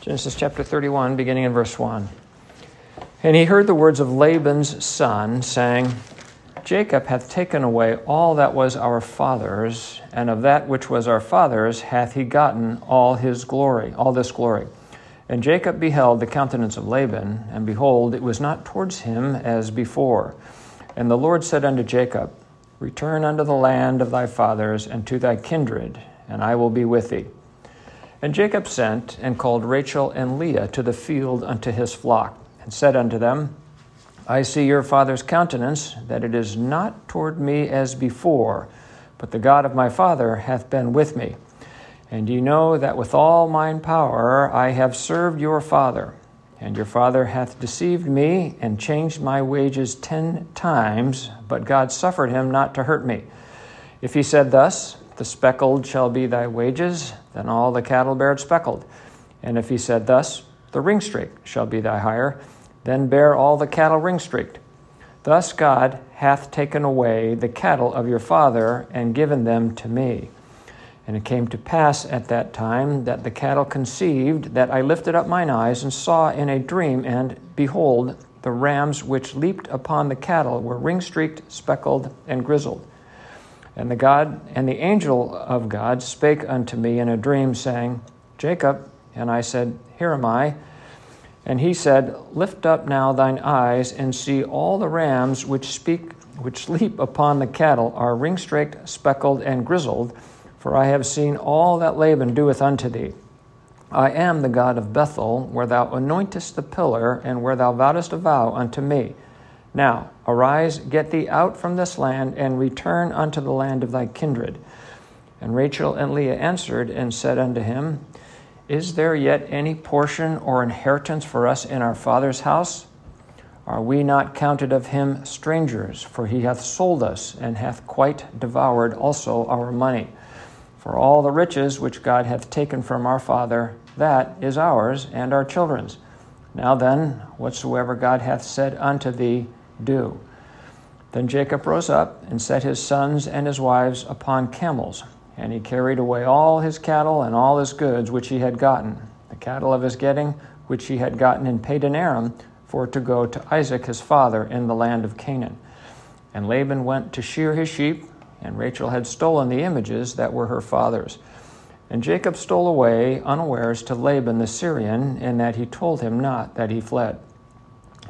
Genesis chapter 31, beginning in verse 1. And he heard the words of Laban's son, saying, Jacob hath taken away all that was our father's, and of that which was our father's hath he gotten all his glory, all this glory. And Jacob beheld the countenance of Laban, and behold, it was not towards him as before. And the Lord said unto Jacob, Return unto the land of thy fathers and to thy kindred, and I will be with thee. And Jacob sent and called Rachel and Leah to the field unto his flock, and said unto them, I see your father's countenance, that it is not toward me as before, but the God of my father hath been with me. And ye know that with all mine power I have served your father. And your father hath deceived me and changed my wages ten times, but God suffered him not to hurt me. If he said thus, The speckled shall be thy wages, then all the cattle bear speckled. And if he said thus, The ringstreak shall be thy hire, then bear all the cattle ringstreaked. Thus God hath taken away the cattle of your father and given them to me. And it came to pass at that time that the cattle conceived, that I lifted up mine eyes and saw in a dream, and behold, the rams which leaped upon the cattle were ringstreaked, speckled, and grizzled. And the God and the angel of God spake unto me in a dream, saying, Jacob. And I said, Here am I. And he said, Lift up now thine eyes and see all the rams which speak, which leap upon the cattle are ringstraked, speckled, and grizzled. For I have seen all that Laban doeth unto thee. I am the God of Bethel, where thou anointest the pillar, and where thou vowedest a vow unto me. Now arise, get thee out from this land, and return unto the land of thy kindred. And Rachel and Leah answered and said unto him, Is there yet any portion or inheritance for us in our father's house? Are we not counted of him strangers? For he hath sold us, and hath quite devoured also our money. For all the riches which God hath taken from our father, that is ours and our children's. Now then, whatsoever God hath said unto thee, do. Then Jacob rose up and set his sons and his wives upon camels, and he carried away all his cattle and all his goods which he had gotten, the cattle of his getting which he had gotten in Padan Aram, for to go to Isaac his father in the land of Canaan. And Laban went to shear his sheep and Rachel had stolen the images that were her father's. And Jacob stole away unawares to Laban the Syrian, in that he told him not that he fled.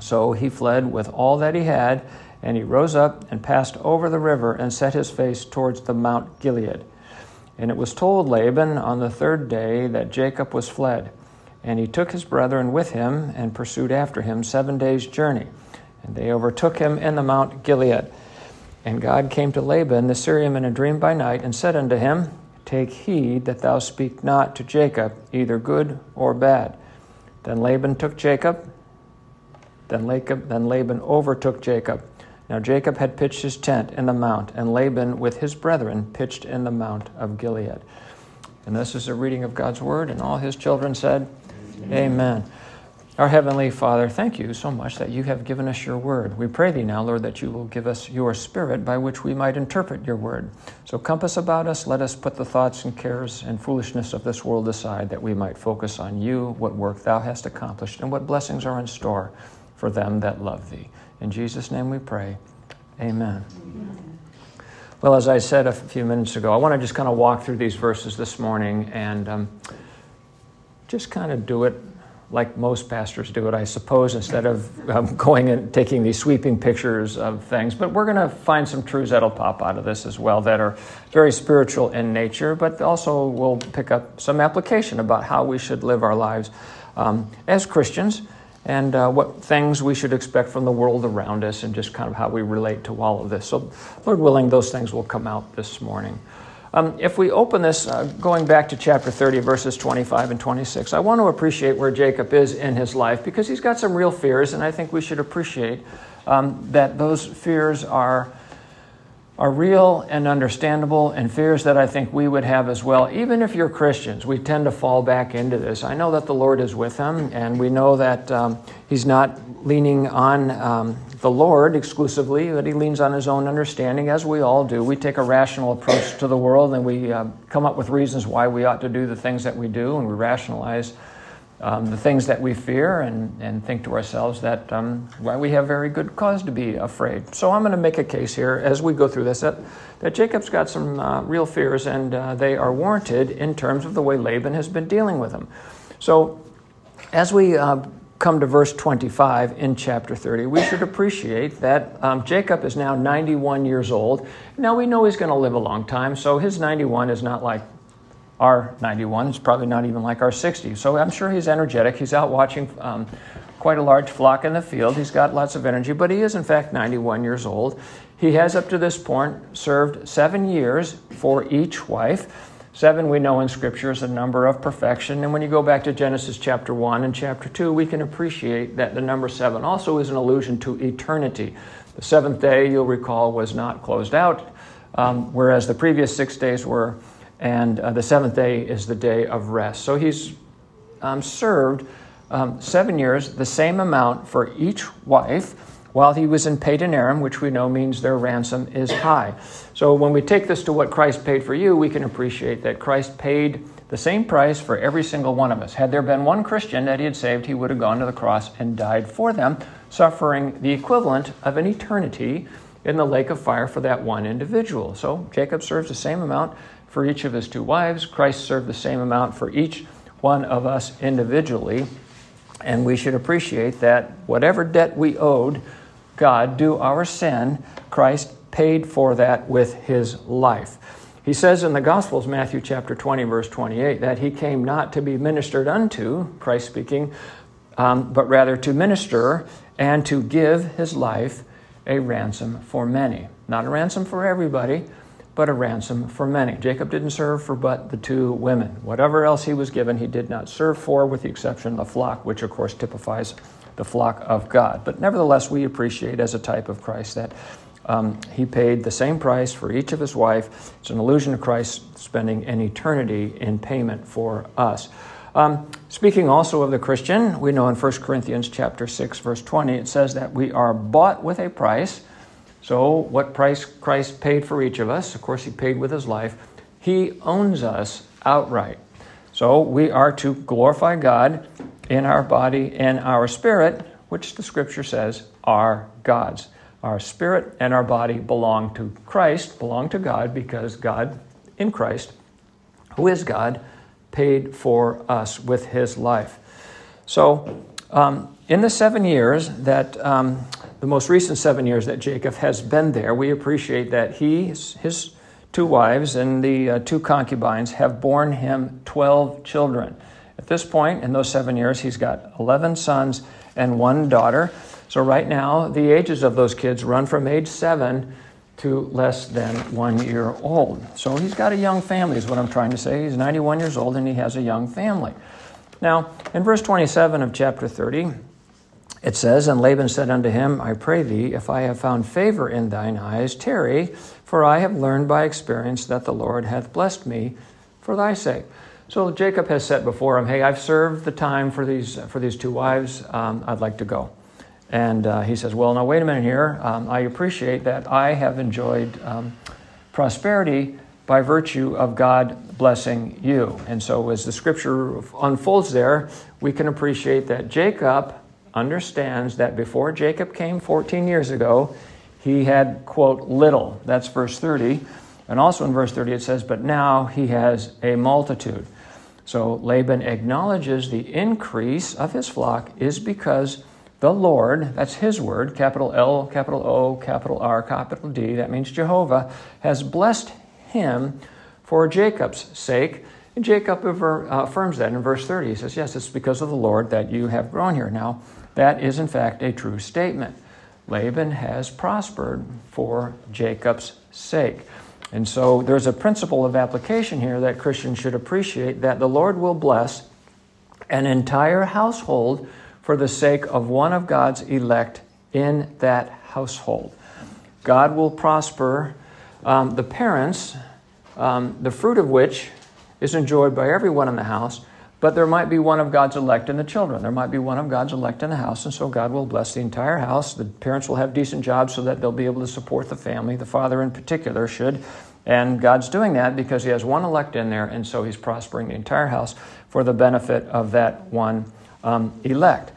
So he fled with all that he had, and he rose up and passed over the river and set his face towards the Mount Gilead. And it was told Laban on the third day that Jacob was fled. And he took his brethren with him and pursued after him seven days' journey. And they overtook him in the Mount Gilead. And God came to Laban the Syrian in a dream by night and said unto him, Take heed that thou speak not to Jacob either good or bad. Then Laban took Jacob. Then, Laban, overtook Jacob. Now Jacob had pitched his tent in the mount, and Laban with his brethren pitched in the mount of Gilead. And this is a reading of God's word, and all his children said, Amen. Amen. Our Heavenly Father, thank you so much that you have given us your word. We pray thee now, Lord, that you will give us your spirit by which we might interpret your word. So compass about us, let us put the thoughts and cares and foolishness of this world aside, that we might focus on you, what work thou hast accomplished, and what blessings are in store for them that love thee. In Jesus' name we pray. Amen. Well, as I said a few minutes ago, I want to just kind of walk through these verses this morning and um, just kind of do it like most pastors do it, I suppose, instead of um, going and taking these sweeping pictures of things. But we're going to find some truths that'll pop out of this as well that are very spiritual in nature, but also we'll pick up some application about how we should live our lives um, as Christians and uh, what things we should expect from the world around us and just kind of how we relate to all of this. So, Lord willing, those things will come out this morning. Um, if we open this, uh, going back to chapter 30, verses 25 and 26, I want to appreciate where Jacob is in his life because he's got some real fears, and I think we should appreciate um, that those fears are, are real and understandable, and fears that I think we would have as well. Even if you're Christians, we tend to fall back into this. I know that the Lord is with him, and we know that um, he's not leaning on um, the Lord exclusively, but he leans on his own understanding, as we all do. We take a rational approach to the world and we uh, come up with reasons why we ought to do the things that we do, and we rationalize um, the things that we fear and, and think to ourselves that um, why we have very good cause to be afraid. So I'm going to make a case here as we go through this that, that Jacob's got some uh, real fears and uh, they are warranted in terms of the way Laban has been dealing with them. So as we uh, come to verse 25 in chapter 30, we should appreciate that um, Jacob is now 91 years old. Now we know he's going to live a long time, so his 91 is not like our 91. It's probably not even like our 60. So I'm sure he's energetic. He's out watching um, quite a large flock in the field. He's got lots of energy, but he is, in fact, 91 years old. He has, up to this point, served seven years for each wife. Seven, we know in Scripture, is a number of perfection. And when you go back to Genesis chapter 1 and chapter 2, we can appreciate that the number seven also is an allusion to eternity. The seventh day, you'll recall, was not closed out, um, whereas the previous six days were and uh, the seventh day is the day of rest. So he's um, served um, seven years, the same amount for each wife, while he was in Aram, which we know means their ransom is high. So when we take this to what Christ paid for you, we can appreciate that Christ paid the same price for every single one of us. Had there been one Christian that he had saved, he would have gone to the cross and died for them, suffering the equivalent of an eternity in the lake of fire for that one individual. So Jacob serves the same amount for each of his two wives. Christ served the same amount for each one of us individually. And we should appreciate that whatever debt we owed God due our sin, Christ paid for that with his life. He says in the Gospels, Matthew chapter 20, verse 28, that he came not to be ministered unto, Christ speaking, um, but rather to minister and to give his life a ransom for many. Not a ransom for everybody, but a ransom for many. Jacob didn't serve for but the two women. Whatever else he was given, he did not serve for, with the exception of the flock, which of course typifies the flock of God. But nevertheless, we appreciate as a type of Christ that um, he paid the same price for each of his wife. It's an allusion to Christ spending an eternity in payment for us. Um, speaking also of the Christian, we know in 1 Corinthians chapter 6, verse 20, it says that we are bought with a price. So, what price Christ paid for each of us, of course, He paid with His life, He owns us outright. So, we are to glorify God in our body and our spirit, which the Scripture says are God's. Our spirit and our body belong to Christ, belong to God, because God in Christ, who is God, paid for us with His life. So, um, in the seven years that um, the most recent seven years that Jacob has been there, we appreciate that he, his two wives, and the uh, two concubines have borne him 12 children. At this point, in those seven years, he's got 11 sons and one daughter. So, right now, the ages of those kids run from age seven to less than one year old. So, he's got a young family, is what I'm trying to say. He's 91 years old and he has a young family. Now, in verse 27 of chapter 30, it says, And Laban said unto him, I pray thee, if I have found favor in thine eyes, tarry, for I have learned by experience that the Lord hath blessed me for thy sake. So Jacob has said before him, Hey, I've served the time for these, for these two wives. Um, I'd like to go. And uh, he says, Well, now wait a minute here. Um, I appreciate that I have enjoyed um, prosperity by virtue of God blessing you. And so, as the scripture unfolds there, we can appreciate that Jacob understands that before Jacob came 14 years ago, he had, quote, little. That's verse 30. And also in verse 30 it says, But now he has a multitude. So Laban acknowledges the increase of his flock is because the Lord, that's his word, capital L, capital O, capital R, capital D, that means Jehovah, has blessed him for Jacob's sake. And Jacob uh, affirms that in verse 30. He says, Yes, it's because of the Lord that you have grown here. Now, that is, in fact, a true statement. Laban has prospered for Jacob's sake. And so there's a principle of application here that Christians should appreciate that the Lord will bless an entire household for the sake of one of God's elect in that household. God will prosper um, the parents, um, the fruit of which is enjoyed by everyone in the house, but there might be one of God's elect in the children. There might be one of God's elect in the house, and so God will bless the entire house. The parents will have decent jobs so that they'll be able to support the family. The father, in particular, should. And God's doing that because He has one elect in there, and so He's prospering the entire house for the benefit of that one um, elect.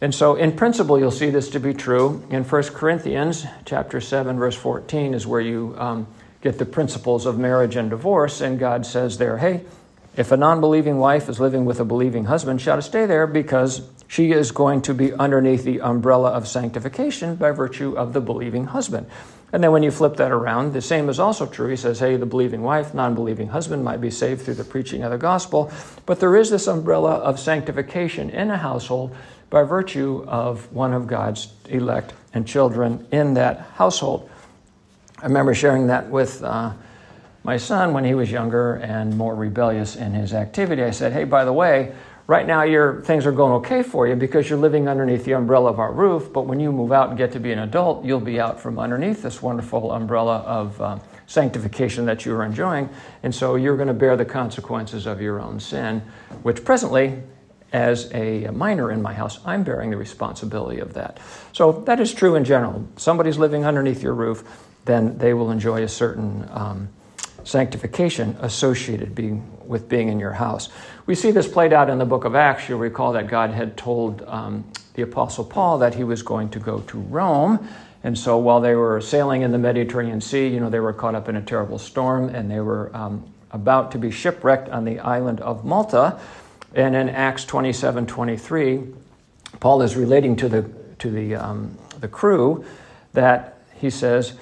And so, in principle, you'll see this to be true. In 1 Corinthians chapter 7, verse 14 is where you um, get the principles of marriage and divorce. And God says there, hey, if a non believing wife is living with a believing husband, she ought to stay there because she is going to be underneath the umbrella of sanctification by virtue of the believing husband. And then when you flip that around, the same is also true. He says, hey, the believing wife, non believing husband might be saved through the preaching of the gospel, but there is this umbrella of sanctification in a household by virtue of one of God's elect and children in that household. I remember sharing that with uh, my son when he was younger and more rebellious in his activity. I said, Hey, by the way, right now your things are going okay for you because you're living underneath the umbrella of our roof, but when you move out and get to be an adult, you'll be out from underneath this wonderful umbrella of uh, sanctification that you are enjoying. And so you're going to bear the consequences of your own sin, which presently as a minor in my house, I'm bearing the responsibility of that. So that is true in general. Somebody's living underneath your roof, then they will enjoy a certain um, sanctification associated being, with being in your house. We see this played out in the book of Acts. You'll recall that God had told um, the Apostle Paul that he was going to go to Rome. And so while they were sailing in the Mediterranean Sea, you know, they were caught up in a terrible storm and they were um, about to be shipwrecked on the island of Malta. And in Acts 27 23, Paul is relating to the, to the, um, the crew that he says,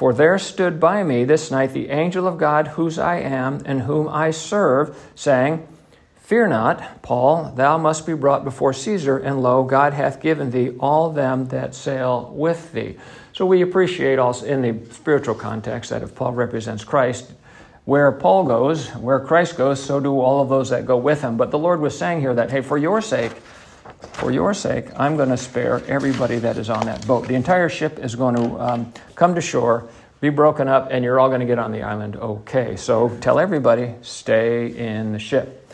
For there stood by me this night the angel of God, whose I am and whom I serve, saying, Fear not, Paul, thou must be brought before Caesar, and lo, God hath given thee all them that sail with thee. So we appreciate also in the spiritual context that if Paul represents Christ, where Paul goes, where Christ goes, so do all of those that go with him. But the Lord was saying here that, hey, for your sake, for your sake, I'm going to spare everybody that is on that boat. The entire ship is going to um, come to shore, be broken up, and you're all going to get on the island okay. So tell everybody, stay in the ship.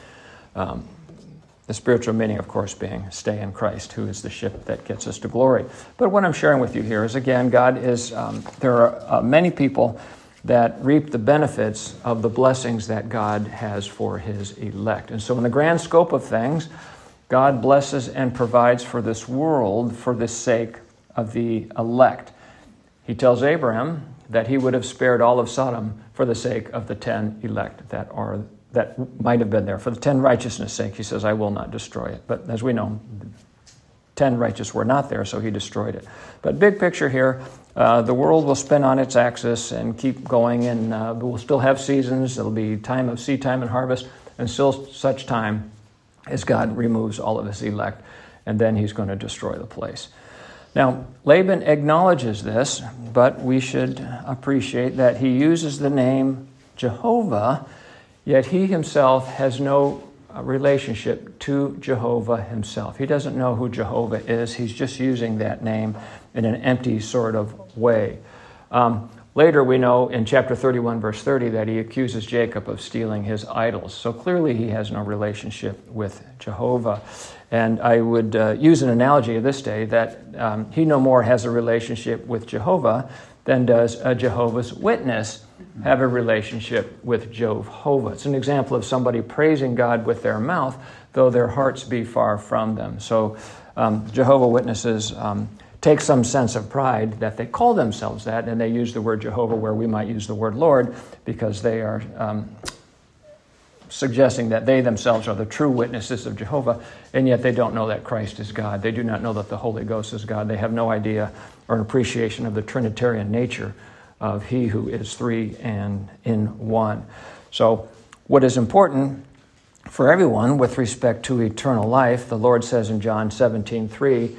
Um, the spiritual meaning, of course, being stay in Christ, who is the ship that gets us to glory. But what I'm sharing with you here is again, God is, um, there are uh, many people that reap the benefits of the blessings that God has for his elect. And so, in the grand scope of things, God blesses and provides for this world for the sake of the elect. He tells Abraham that he would have spared all of Sodom for the sake of the ten elect that are that might have been there. For the ten righteousness' sake, he says, I will not destroy it. But as we know, ten righteous were not there, so he destroyed it. But big picture here, uh, the world will spin on its axis and keep going, and uh, we'll still have seasons. It'll be time of seed time and harvest, until such time as God removes all of his elect, and then he's going to destroy the place. Now, Laban acknowledges this, but we should appreciate that he uses the name Jehovah, yet he himself has no relationship to Jehovah himself. He doesn't know who Jehovah is, he's just using that name in an empty sort of way. Um, later, we know in chapter 31, verse 30, that he accuses Jacob of stealing his idols. So clearly, he has no relationship with Jehovah. And I would uh, use an analogy of this day that um, he no more has a relationship with Jehovah than does a Jehovah's Witness have a relationship with Jehovah. It's an example of somebody praising God with their mouth, though their hearts be far from them. So, um, Jehovah Witnesses um, take some sense of pride that they call themselves that, and they use the word Jehovah where we might use the word Lord, because they are um, suggesting that they themselves are the true witnesses of Jehovah, and yet they don't know that Christ is God. They do not know that the Holy Ghost is God. They have no idea or an appreciation of the Trinitarian nature of He who is three and in one. So, what is important for everyone with respect to eternal life, the Lord says in John 17, 3,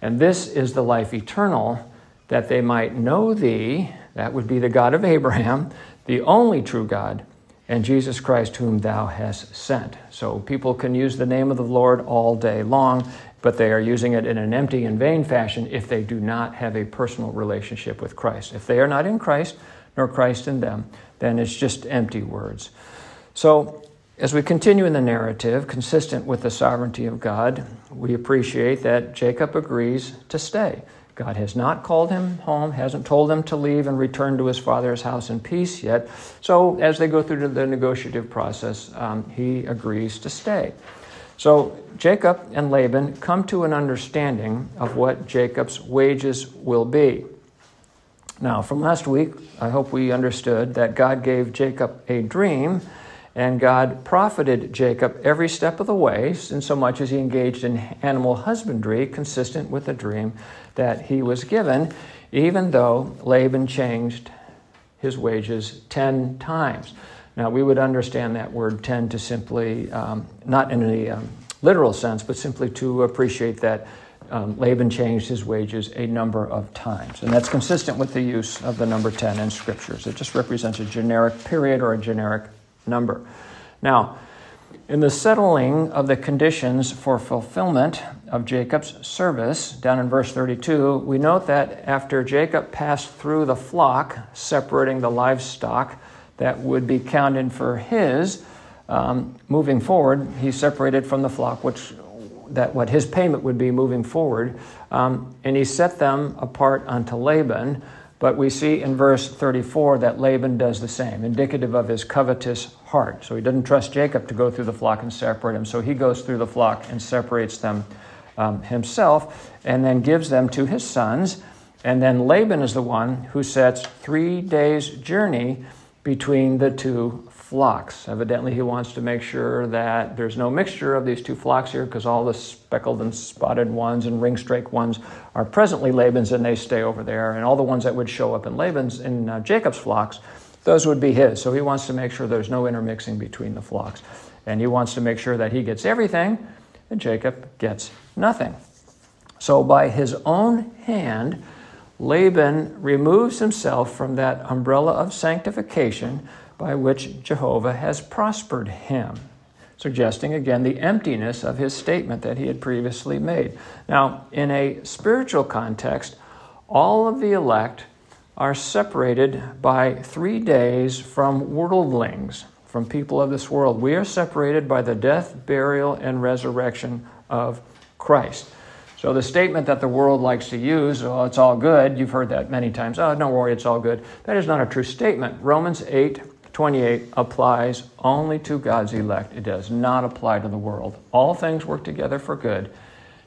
and this is the life eternal, that they might know thee, that would be the God of Abraham, the only true God, and Jesus Christ, whom thou hast sent. So people can use the name of the Lord all day long, but they are using it in an empty and vain fashion if they do not have a personal relationship with Christ. If they are not in Christ, nor Christ in them, then it's just empty words. So, as we continue in the narrative, consistent with the sovereignty of God, we appreciate that Jacob agrees to stay. God has not called him home, hasn't told him to leave and return to his father's house in peace yet. So, as they go through the negotiative process, um, he agrees to stay. So, Jacob and Laban come to an understanding of what Jacob's wages will be. Now, from last week, I hope we understood that God gave Jacob a dream and God profited Jacob every step of the way, in so much as he engaged in animal husbandry consistent with the dream that he was given, even though Laban changed his wages 10 times. Now, we would understand that word 10 to simply, um, not in a um, literal sense, but simply to appreciate that um, Laban changed his wages a number of times. And that's consistent with the use of the number 10 in scriptures. It just represents a generic period or a generic number. Now, in the settling of the conditions for fulfillment of Jacob's service, down in verse 32, we note that after Jacob passed through the flock, separating the livestock that would be counted for his, um, moving forward, he separated from the flock, which that what his payment would be moving forward, um, and he set them apart unto Laban, but we see in verse 34 that Laban does the same, indicative of his covetous heart. So he doesn't trust Jacob to go through the flock and separate him. So he goes through the flock and separates them um, himself and then gives them to his sons. And then Laban is the one who sets three days' journey between the two flocks. Evidently, he wants to make sure that there's no mixture of these two flocks here because all the speckled and spotted ones and ringstraked ones are presently Laban's and they stay over there. And all the ones that would show up in Laban's, in uh, Jacob's flocks, those would be his. So he wants to make sure there's no intermixing between the flocks. And he wants to make sure that he gets everything and Jacob gets nothing. So by his own hand, Laban removes himself from that umbrella of sanctification by which Jehovah has prospered him, suggesting again the emptiness of his statement that he had previously made. Now, in a spiritual context, all of the elect are separated by three days from worldlings, from people of this world. We are separated by the death, burial, and resurrection of Christ. So the statement that the world likes to use, oh, it's all good, you've heard that many times. Oh, don't worry, it's all good. That is not a true statement. Romans 8 28 applies only to God's elect. It does not apply to the world. All things work together for good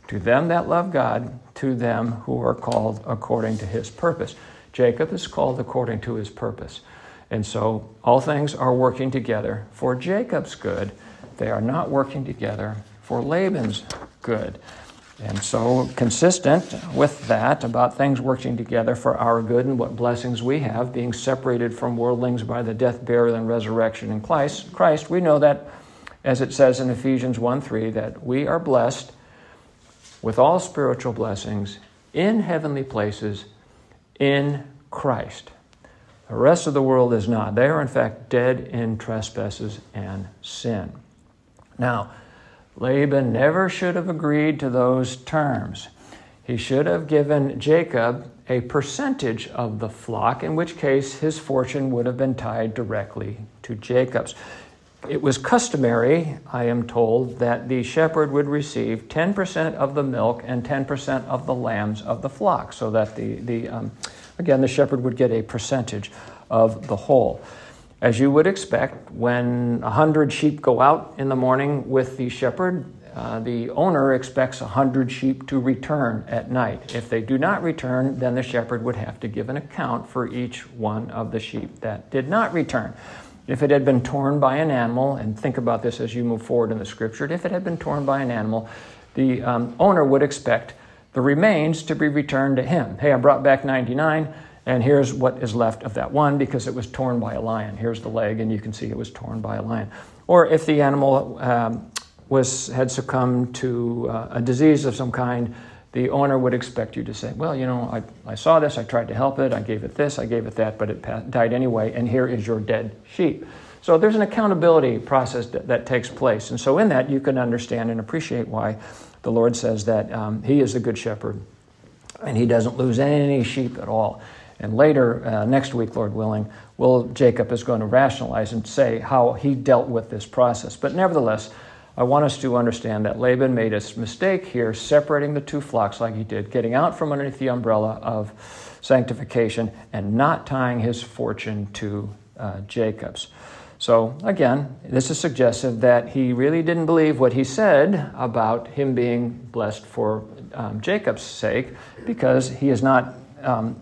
to them that love God, to them who are called according to his purpose. Jacob is called according to his purpose. And so all things are working together for Jacob's good. They are not working together for Laban's good. And so, consistent with that, about things working together for our good and what blessings we have, being separated from worldlings by the death, burial, and resurrection in Christ, we know that, as it says in Ephesians 1 3, that we are blessed with all spiritual blessings in heavenly places in Christ. The rest of the world is not. They are, in fact, dead in trespasses and sin. Now, Laban never should have agreed to those terms. He should have given Jacob a percentage of the flock, in which case his fortune would have been tied directly to Jacob's. It was customary, I am told, that the shepherd would receive 10% of the milk and 10% of the lambs of the flock, so that the, the um, again, the shepherd would get a percentage of the whole. As you would expect, when a hundred sheep go out in the morning with the shepherd, uh, the owner expects a hundred sheep to return at night. If they do not return, then the shepherd would have to give an account for each one of the sheep that did not return. If it had been torn by an animal, and think about this as you move forward in the scripture, if it had been torn by an animal, the um, owner would expect the remains to be returned to him. Hey, I brought back 99. And here's what is left of that one because it was torn by a lion. Here's the leg, and you can see it was torn by a lion. Or if the animal um, was, had succumbed to uh, a disease of some kind, the owner would expect you to say, Well, you know, I, I saw this, I tried to help it, I gave it this, I gave it that, but it died anyway, and here is your dead sheep. So there's an accountability process that, that takes place. And so in that, you can understand and appreciate why the Lord says that um, He is the good shepherd and He doesn't lose any sheep at all. And later, uh, next week, Lord willing, will Jacob is going to rationalize and say how he dealt with this process. But nevertheless, I want us to understand that Laban made a mistake here, separating the two flocks like he did, getting out from underneath the umbrella of sanctification and not tying his fortune to uh, Jacob's. So, again, this is suggestive that he really didn't believe what he said about him being blessed for um, Jacob's sake because he is not um,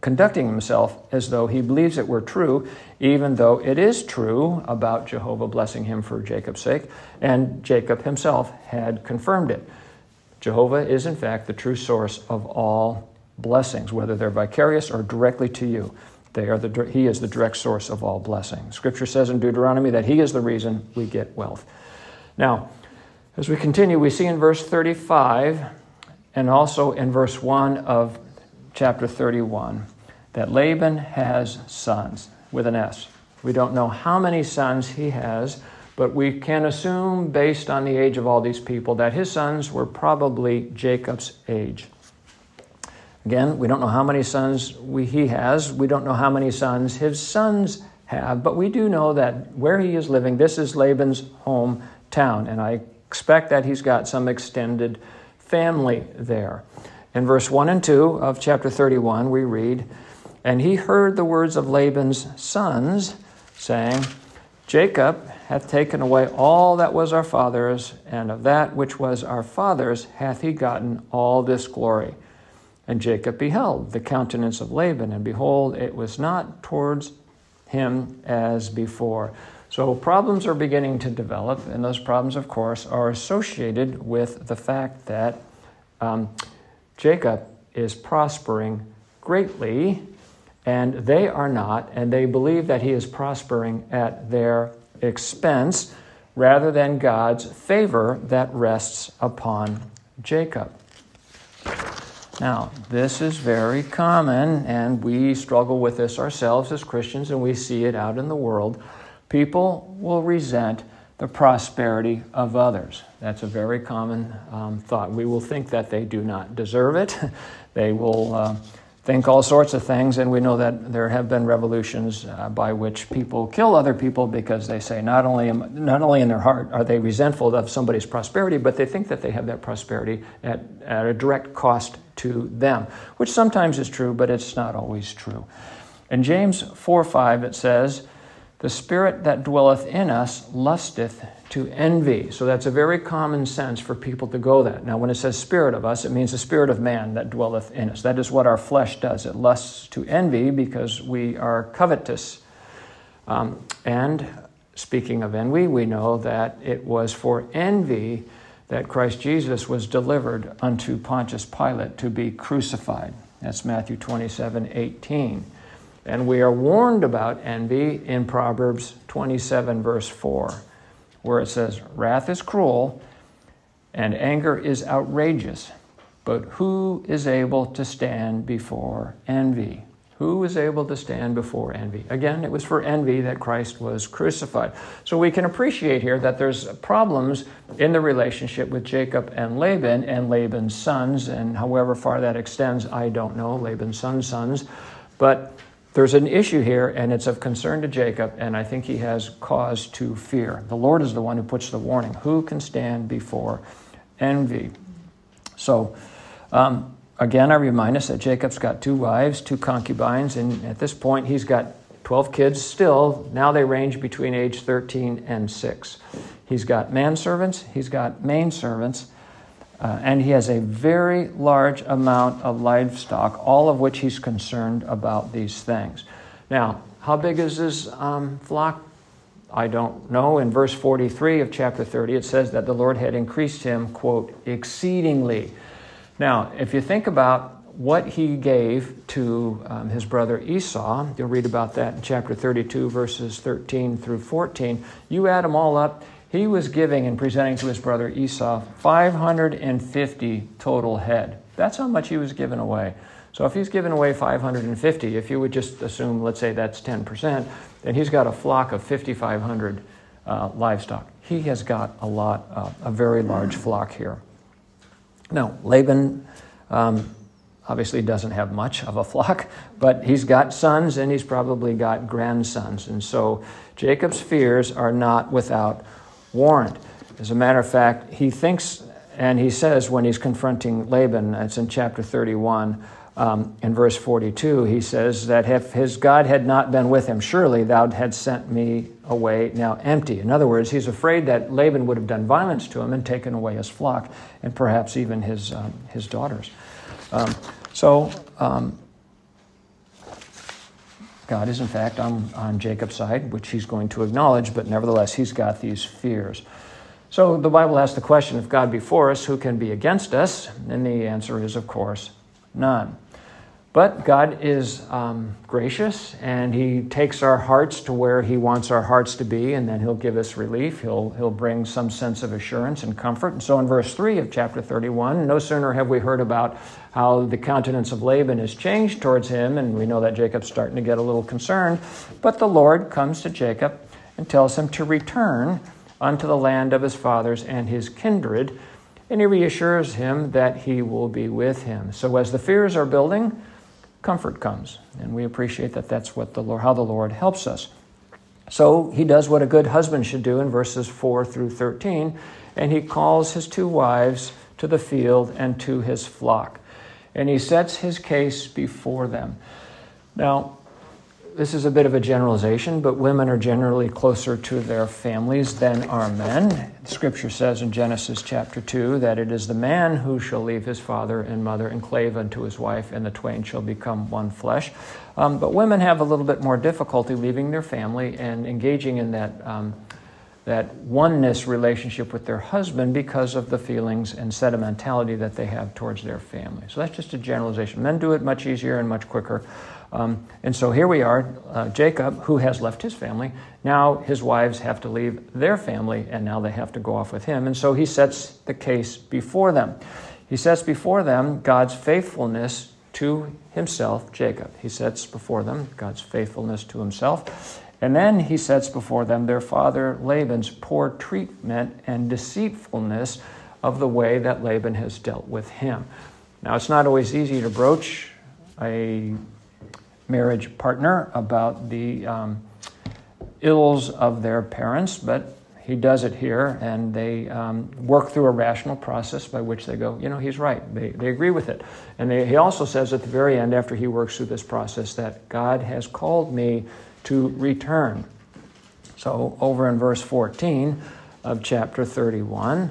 conducting himself as though he believes it were true, even though it is true about Jehovah blessing him for Jacob's sake, and Jacob himself had confirmed it. Jehovah is, in fact, the true source of all blessings, whether they're vicarious or directly to you. They are the, he is the direct source of all blessing. Scripture says in Deuteronomy that He is the reason we get wealth. Now, as we continue, we see in verse 35 and also in verse 1 of chapter 31 that Laban has sons with an S. We don't know how many sons he has, but we can assume, based on the age of all these people, that his sons were probably Jacob's age. Again, we don't know how many sons we, he has. We don't know how many sons his sons have, but we do know that where he is living, this is Laban's hometown, and I expect that he's got some extended family there. In verse 1 and 2 of chapter 31, we read, And he heard the words of Laban's sons, saying, Jacob hath taken away all that was our father's, and of that which was our father's hath he gotten all this glory. And Jacob beheld the countenance of Laban, and behold, it was not towards him as before. So problems are beginning to develop, and those problems, of course, are associated with the fact that um, Jacob is prospering greatly, and they are not, and they believe that he is prospering at their expense rather than God's favor that rests upon Jacob. Now, this is very common, and we struggle with this ourselves as Christians, and we see it out in the world. People will resent the prosperity of others. That's a very common um, thought. We will think that they do not deserve it. they will uh, think all sorts of things, and we know that there have been revolutions uh, by which people kill other people because they say not only, not only in their heart are they resentful of somebody's prosperity, but they think that they have that prosperity at, at a direct cost to them, which sometimes is true, but it's not always true. In James 4 5, it says, The spirit that dwelleth in us lusteth to envy. So that's a very common sense for people to go that. Now, when it says spirit of us, it means the spirit of man that dwelleth in us. That is what our flesh does. It lusts to envy because we are covetous. Um, and speaking of envy, we know that it was for envy that Christ Jesus was delivered unto Pontius Pilate to be crucified. That's Matthew 27 18. And we are warned about envy in Proverbs 27, verse 4 where it says, Wrath is cruel and anger is outrageous, but who is able to stand before envy? Who is able to stand before envy? Again, it was for envy that Christ was crucified. So we can appreciate here that there's problems in the relationship with Jacob and Laban and Laban's sons, and however far that extends, I don't know, Laban's son's sons. But there's an issue here, and it's of concern to Jacob, and I think he has cause to fear. The Lord is the one who puts the warning. Who can stand before envy? So, um, again, I remind us that Jacob's got two wives, two concubines, and at this point, he's got 12 kids still. Now they range between age 13 and 6. He's got manservants, he's got maidservants, uh, and he has a very large amount of livestock, all of which he's concerned about these things. Now, how big is his um, flock? I don't know. In verse 43 of chapter 30, it says that the Lord had increased him, quote, exceedingly. Now, if you think about what he gave to um, his brother Esau, you'll read about that in chapter 32, verses 13 through 14. You add them all up, he was giving and presenting to his brother Esau 550 total head. That's how much he was giving away. So if he's giving away 550, if you would just assume, let's say that's 10%, then he's got a flock of 5,500 uh, livestock. He has got a lot, uh, a very large flock here. Now, Laban um, obviously doesn't have much of a flock, but he's got sons and he's probably got grandsons. And so Jacob's fears are not without warrant. As a matter of fact, he thinks, and he says when he's confronting Laban, it's in chapter 31, um, in verse 42, he says that if his God had not been with him, surely thou had sent me away now empty. In other words, he's afraid that Laban would have done violence to him and taken away his flock and perhaps even his, um, his daughters. Um, so, um, God is in fact on, on Jacob's side, which he's going to acknowledge, but nevertheless, he's got these fears. So the Bible asks the question if God be for us, who can be against us? And the answer is, of course, none. But God is um, gracious and He takes our hearts to where He wants our hearts to be, and then He'll give us relief. He'll, he'll bring some sense of assurance and comfort. And so in verse 3 of chapter 31, no sooner have we heard about how the countenance of Laban is changed towards him, and we know that Jacob's starting to get a little concerned, but the Lord comes to Jacob and tells him to return unto the land of his fathers and his kindred, and he reassures him that he will be with him. So as the fears are building, comfort comes. And we appreciate that that's what the Lord, how the Lord helps us. So he does what a good husband should do in verses 4 through 13, and he calls his two wives to the field and to his flock. And he sets his case before them. Now, this is a bit of a generalization, but women are generally closer to their families than are men. Scripture says in Genesis chapter 2 that it is the man who shall leave his father and mother and clave unto his wife, and the twain shall become one flesh. Um, but women have a little bit more difficulty leaving their family and engaging in that. Um, that oneness relationship with their husband because of the feelings and sentimentality that they have towards their family. So that's just a generalization. Men do it much easier and much quicker. Um, and so here we are, uh, Jacob, who has left his family. Now his wives have to leave their family, and now they have to go off with him. And so he sets the case before them. He sets before them God's faithfulness to himself, Jacob. He sets before them God's faithfulness to himself. And then he sets before them their father Laban's poor treatment and deceitfulness of the way that Laban has dealt with him. Now, it's not always easy to broach a marriage partner about the um, ills of their parents, but he does it here, and they um, work through a rational process by which they go, you know, he's right. They, they agree with it. And they, he also says at the very end, after he works through this process, that God has called me to return. So, over in verse 14 of chapter 31,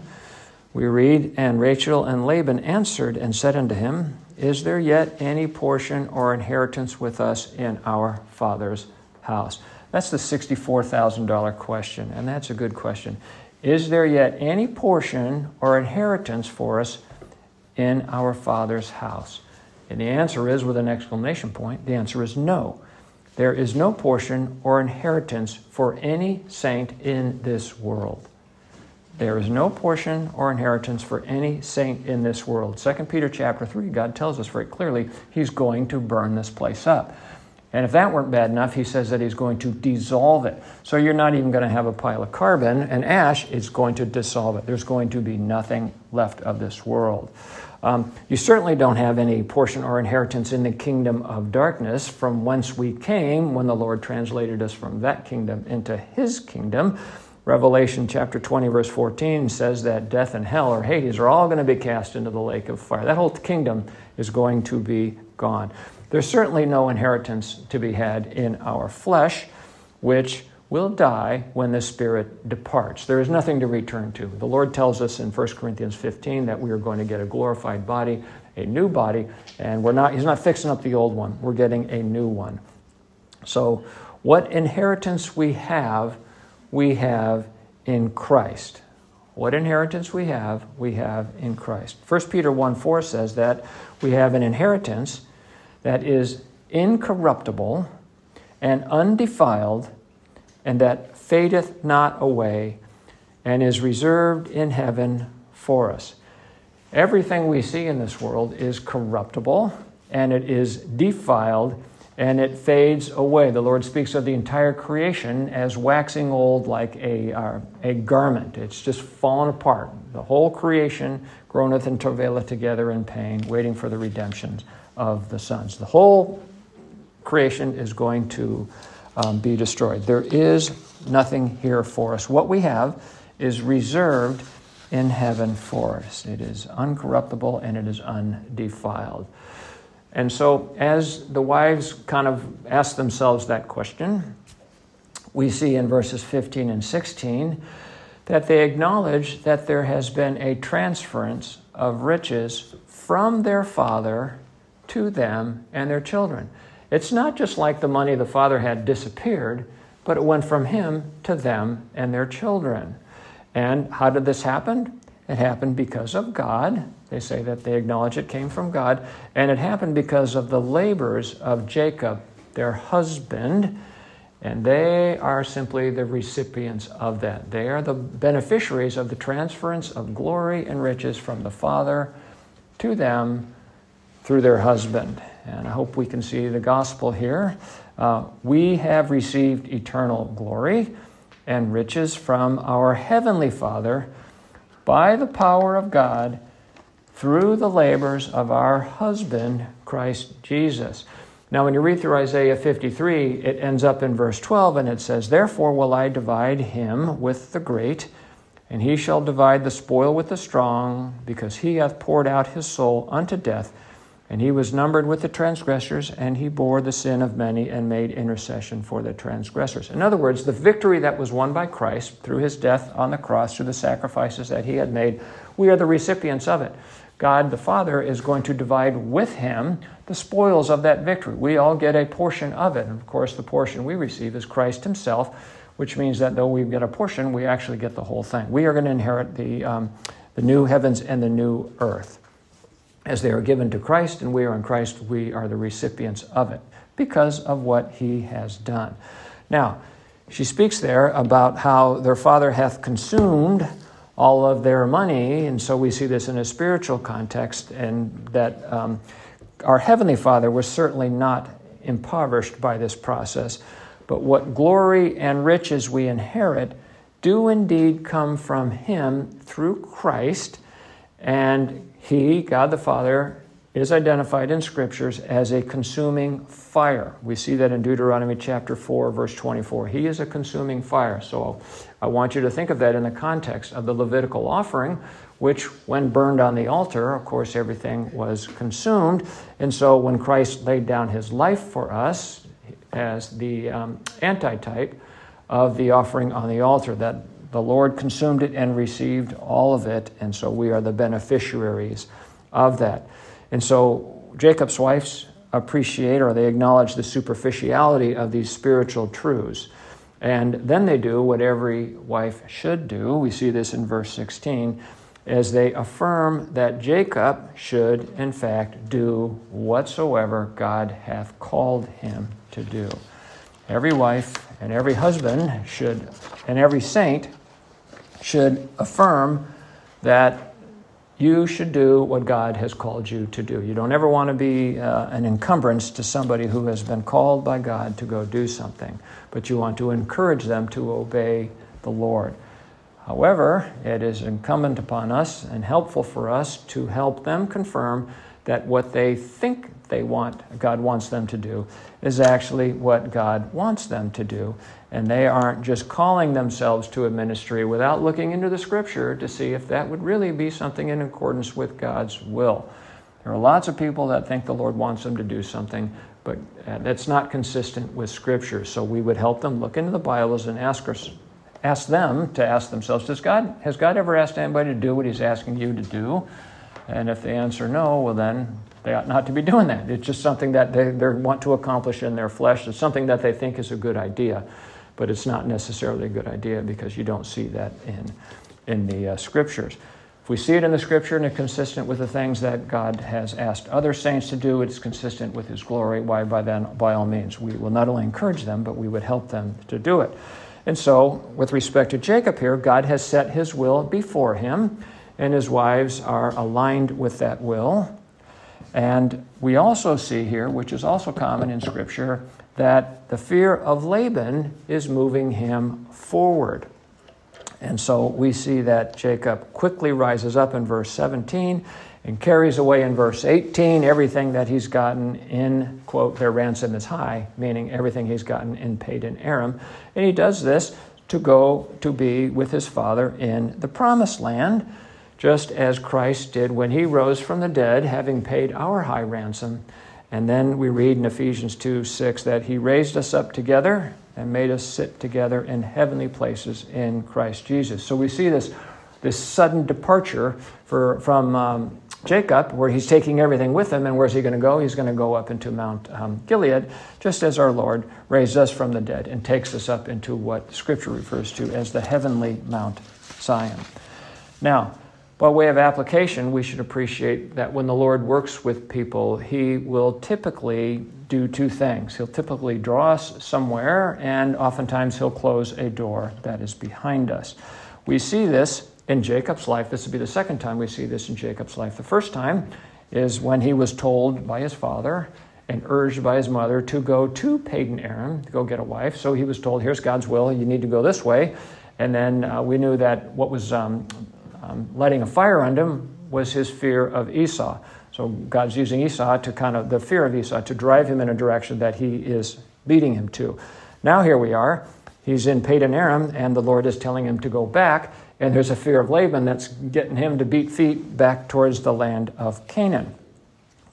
we read, And Rachel and Laban answered and said unto him, is there yet any portion or inheritance with us in our Father's house? That's the $64,000 question, and that's a good question. Is there yet any portion or inheritance for us in our Father's house? And the answer is, with an exclamation point, the answer is no. There is no portion or inheritance for any saint in this world. There is no portion or inheritance for any saint in this world. 2 Peter chapter 3, God tells us very clearly he's going to burn this place up. And if that weren't bad enough, he says that he's going to dissolve it. So you're not even going to have a pile of carbon and ash, it's going to dissolve it. There's going to be nothing left of this world. Um, you certainly don't have any portion or inheritance in the kingdom of darkness from whence we came when the Lord translated us from that kingdom into his kingdom. Revelation chapter 20, verse 14 says that death and hell or Hades are all going to be cast into the lake of fire. That whole kingdom is going to be gone. There's certainly no inheritance to be had in our flesh, which will die when the spirit departs. There is nothing to return to. The Lord tells us in 1 Corinthians 15 that we are going to get a glorified body, a new body, and we're not he's not fixing up the old one. We're getting a new one. So, what inheritance we have we have in Christ. What inheritance we have, we have in Christ. 1 Peter 1 4 says that we have an inheritance that is incorruptible and undefiled, and that fadeth not away, and is reserved in heaven for us. Everything we see in this world is corruptible, and it is defiled, and it fades away. The Lord speaks of the entire creation as waxing old like a, uh, a garment. It's just fallen apart. The whole creation groaneth and travaileth together in pain, waiting for the redemption of the sons. The whole creation is going to um, be destroyed. There is nothing here for us. What we have is reserved in heaven for us. It is uncorruptible and it is undefiled. And so, as the wives kind of ask themselves that question, we see in verses 15 and 16 that they acknowledge that there has been a transference of riches from their father to them and their children. It's not just like the money the father had disappeared, but it went from him to them and their children. And how did this happen? It happened because of God. They say that they acknowledge it came from God. And it happened because of the labors of Jacob, their husband. And they are simply the recipients of that. They are the beneficiaries of the transference of glory and riches from the Father to them through their husband. And I hope we can see the gospel here. Uh, we have received eternal glory and riches from our Heavenly Father by the power of God through the labors of our husband, Christ Jesus. Now, when you read through Isaiah 53, it ends up in verse 12 and it says, Therefore will I divide him with the great, and he shall divide the spoil with the strong, because he hath poured out his soul unto death. And he was numbered with the transgressors, and he bore the sin of many and made intercession for the transgressors. In other words, the victory that was won by Christ through his death on the cross, through the sacrifices that he had made, we are the recipients of it. God the Father is going to divide with him the spoils of that victory. We all get a portion of it. And of course, the portion we receive is Christ himself, which means that though we get a portion, we actually get the whole thing. We are going to inherit the, um, the new heavens and the new earth. As they are given to Christ and we are in Christ, we are the recipients of it because of what he has done. Now, she speaks there about how their father hath consumed all of their money. And so we see this in a spiritual context, and that um, our Heavenly Father was certainly not impoverished by this process. But what glory and riches we inherit do indeed come from Him through Christ. And He, God the Father, is identified in scriptures as a consuming fire. We see that in Deuteronomy chapter 4, verse 24. He is a consuming fire. So I want you to think of that in the context of the Levitical offering, which, when burned on the altar, of course, everything was consumed. And so when Christ laid down his life for us as the um, antitype of the offering on the altar, that the Lord consumed it and received all of it. And so we are the beneficiaries of that. And so Jacob's wives appreciate or they acknowledge the superficiality of these spiritual truths. And then they do what every wife should do. We see this in verse 16 as they affirm that Jacob should, in fact, do whatsoever God hath called him to do. Every wife and every husband should, and every saint should affirm that you should do what God has called you to do. You don't ever want to be uh, an encumbrance to somebody who has been called by God to go do something, but you want to encourage them to obey the Lord. However, it is incumbent upon us and helpful for us to help them confirm that what they think they want, God wants them to do, is actually what God wants them to do and they aren't just calling themselves to a ministry without looking into the scripture to see if that would really be something in accordance with God's will. There are lots of people that think the Lord wants them to do something, but uh, that's not consistent with scripture. So we would help them look into the Bibles and ask us, ask them to ask themselves, Does God has God ever asked anybody to do what he's asking you to do? And if they answer no, well then they ought not to be doing that. It's just something that they, they want to accomplish in their flesh. It's something that they think is a good idea but it's not necessarily a good idea because you don't see that in, in the uh, scriptures. If we see it in the scripture and it's consistent with the things that God has asked other saints to do, it's consistent with his glory, why by then, by all means, we will not only encourage them, but we would help them to do it. And so, with respect to Jacob here, God has set his will before him, and his wives are aligned with that will. And we also see here, which is also common in Scripture, that the fear of Laban is moving him forward. And so we see that Jacob quickly rises up in verse 17 and carries away in verse 18 everything that he's gotten in, quote, their ransom is high, meaning everything he's gotten in paid in Aram. And he does this to go to be with his Father in the promised land, just as Christ did when he rose from the dead, having paid our high ransom. And then we read in Ephesians 2 6 that he raised us up together and made us sit together in heavenly places in Christ Jesus. So we see this, this sudden departure for, from um, Jacob, where he's taking everything with him. And where's he going to go? He's going to go up into Mount um, Gilead, just as our Lord raised us from the dead and takes us up into what Scripture refers to as the heavenly Mount Zion. Now, by way of application, we should appreciate that when the Lord works with people, He will typically do two things. He'll typically draw us somewhere, and oftentimes He'll close a door that is behind us. We see this in Jacob's life. This would be the second time we see this in Jacob's life. The first time is when he was told by his father and urged by his mother to go to Padan Aram to go get a wife. So he was told, Here's God's will, you need to go this way. And then uh, we knew that what was um, um, lighting a fire on him was his fear of Esau. So God's using Esau to kind of, the fear of Esau, to drive him in a direction that he is leading him to. Now here we are. He's in Padan Aram, and the Lord is telling him to go back, and there's a fear of Laban that's getting him to beat feet back towards the land of Canaan.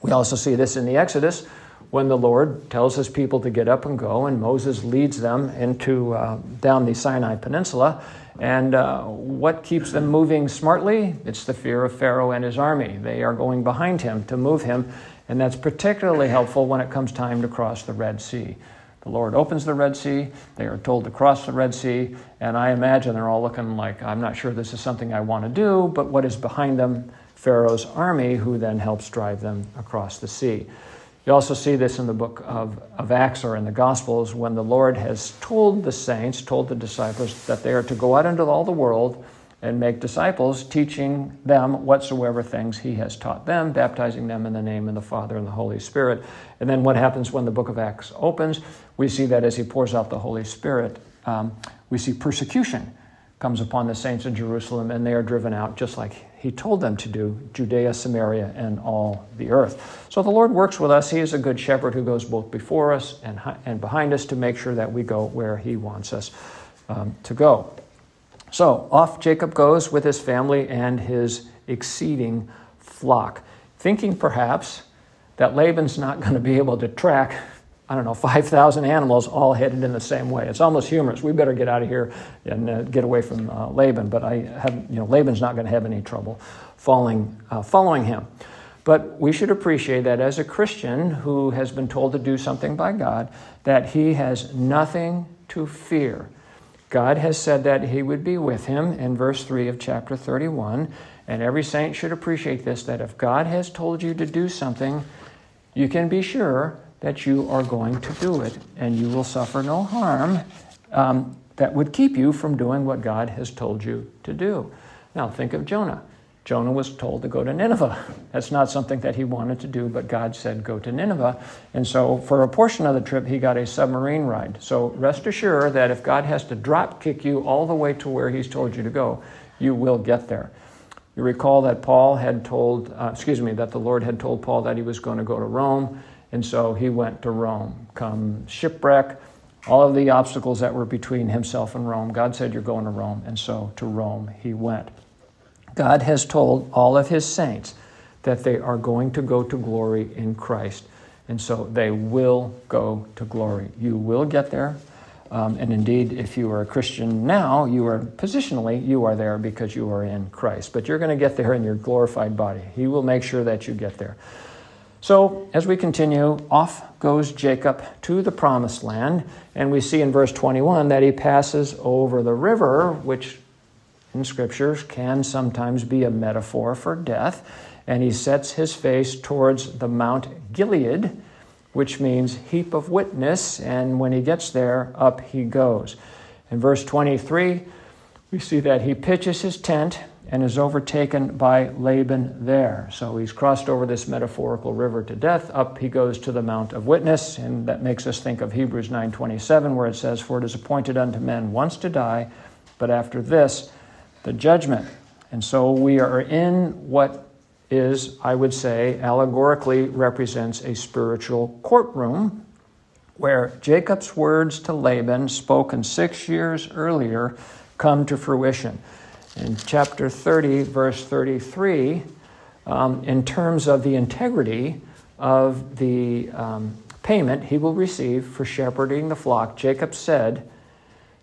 We also see this in the Exodus when the Lord tells his people to get up and go, and Moses leads them into uh, down the Sinai Peninsula. And uh, what keeps them moving smartly? It's the fear of Pharaoh and his army. They are going behind him to move him, and that's particularly helpful when it comes time to cross the Red Sea. The Lord opens the Red Sea. They are told to cross the Red Sea, and I imagine they're all looking like, I'm not sure this is something I want to do, but what is behind them? Pharaoh's army, who then helps drive them across the sea. You also see this in the book of, of Acts or in the Gospels when the Lord has told the saints, told the disciples, that they are to go out into all the world and make disciples, teaching them whatsoever things he has taught them, baptizing them in the name of the Father and the Holy Spirit. And then what happens when the book of Acts opens? We see that as he pours out the Holy Spirit, um, we see persecution comes upon the saints in Jerusalem, and they are driven out just like he told them to do Judea, Samaria, and all the earth. So the Lord works with us. He is a good shepherd who goes both before us and, and behind us to make sure that we go where he wants us um, to go. So off Jacob goes with his family and his exceeding flock, thinking perhaps that Laban's not going to be able to track I don't know, 5,000 animals all headed in the same way. It's almost humorous. We better get out of here and uh, get away from uh, Laban. But I have, you know, Laban's not going to have any trouble following, uh, following him. But we should appreciate that as a Christian who has been told to do something by God, that he has nothing to fear. God has said that he would be with him in verse 3 of chapter 31. And every saint should appreciate this that if God has told you to do something, you can be sure that you are going to do it, and you will suffer no harm um, that would keep you from doing what God has told you to do. Now, think of Jonah. Jonah was told to go to Nineveh. That's not something that he wanted to do, but God said, go to Nineveh. And so, for a portion of the trip, he got a submarine ride. So, rest assured that if God has to drop kick you all the way to where he's told you to go, you will get there. You recall that Paul had told, uh, excuse me, that the Lord had told Paul that he was going to go to Rome. And so he went to Rome. Come shipwreck, all of the obstacles that were between himself and Rome, God said, You're going to Rome. And so to Rome he went. God has told all of his saints that they are going to go to glory in Christ. And so they will go to glory. You will get there. Um, and indeed, if you are a Christian now, you are positionally, you are there because you are in Christ. But you're going to get there in your glorified body. He will make sure that you get there. So, as we continue, off goes Jacob to the promised land, and we see in verse 21 that he passes over the river, which in scriptures can sometimes be a metaphor for death, and he sets his face towards the Mount Gilead, which means heap of witness, and when he gets there, up he goes. In verse 23, we see that he pitches his tent and is overtaken by Laban there. So he's crossed over this metaphorical river to death. Up he goes to the Mount of Witness, and that makes us think of Hebrews 9:27 where it says for it is appointed unto men once to die, but after this the judgment. And so we are in what is, I would say, allegorically represents a spiritual courtroom where Jacob's words to Laban, spoken six years earlier, come to fruition. In chapter 30, verse 33, um, in terms of the integrity of the um, payment he will receive for shepherding the flock, Jacob said,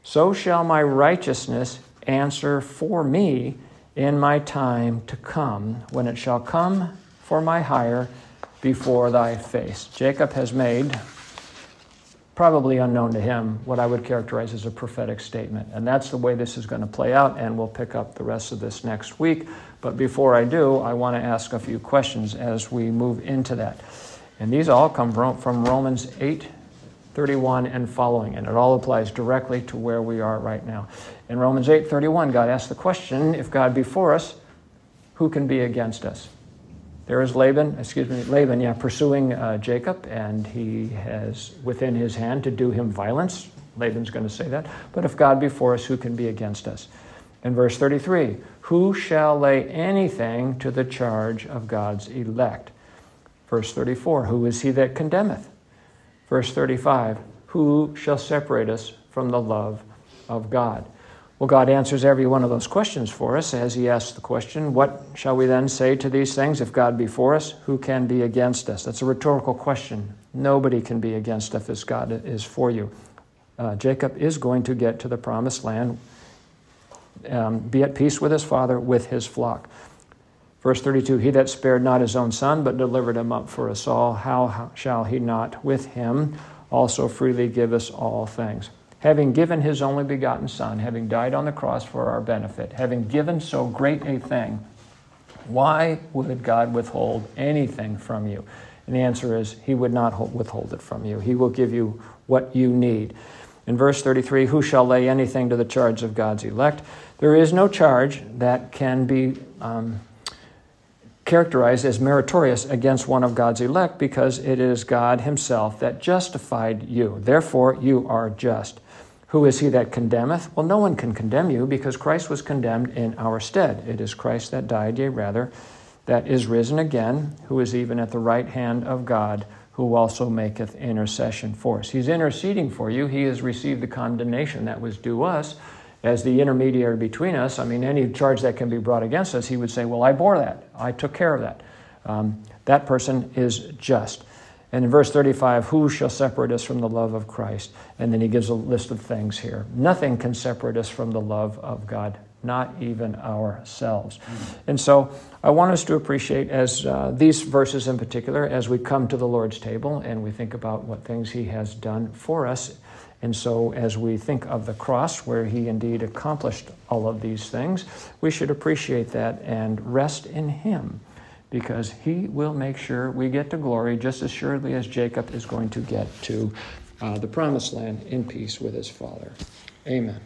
So shall my righteousness answer for me in my time to come, when it shall come for my hire before thy face. Jacob has made, probably unknown to him, what I would characterize as a prophetic statement. And that's the way this is going to play out, and we'll pick up the rest of this next week. But before I do, I want to ask a few questions as we move into that. And these all come from Romans 8 31 and following, and it all applies directly to where we are right now. In Romans 8 31, God asks the question if God be for us, who can be against us? There is Laban, excuse me, Laban, yeah, pursuing uh, Jacob, and he has within his hand to do him violence. Laban's going to say that. But if God be for us, who can be against us? In verse 33, who shall lay anything to the charge of God's elect? Verse 34, who is he that condemneth? Verse 35, who shall separate us from the love of God? Well, God answers every one of those questions for us as He asks the question, What shall we then say to these things? If God be for us, who can be against us? That's a rhetorical question. Nobody can be against us if God is for you. Uh, Jacob is going to get to the promised land, um, be at peace with his father, with his flock. Verse 32 He that spared not his own son, but delivered him up for us all, how shall he not with him also freely give us all things? Having given his only begotten Son, having died on the cross for our benefit, having given so great a thing, why would God withhold anything from you? And the answer is, He would not withhold it from you. He will give you what you need. In verse 33, who shall lay anything to the charge of God's elect? There is no charge that can be um, characterized as meritorious against one of God's elect because it is God Himself that justified you. Therefore, you are just. Who is he that condemneth? Well, no one can condemn you because Christ was condemned in our stead. It is Christ that died, yea, rather, that is risen again, who is even at the right hand of God, who also maketh intercession for us. He's interceding for you. He has received the condemnation that was due us as the intermediary between us. I mean, any charge that can be brought against us, he would say, Well, I bore that. I took care of that. Um, that person is just. And in verse 35, who shall separate us from the love of Christ? And then he gives a list of things here. Nothing can separate us from the love of God, not even ourselves. And so I want us to appreciate, as uh, these verses in particular, as we come to the Lord's table and we think about what things he has done for us. And so, as we think of the cross, where he indeed accomplished all of these things, we should appreciate that and rest in him because he will make sure we get to glory just as surely as Jacob is going to get to uh, the promised land in peace with his father. Amen.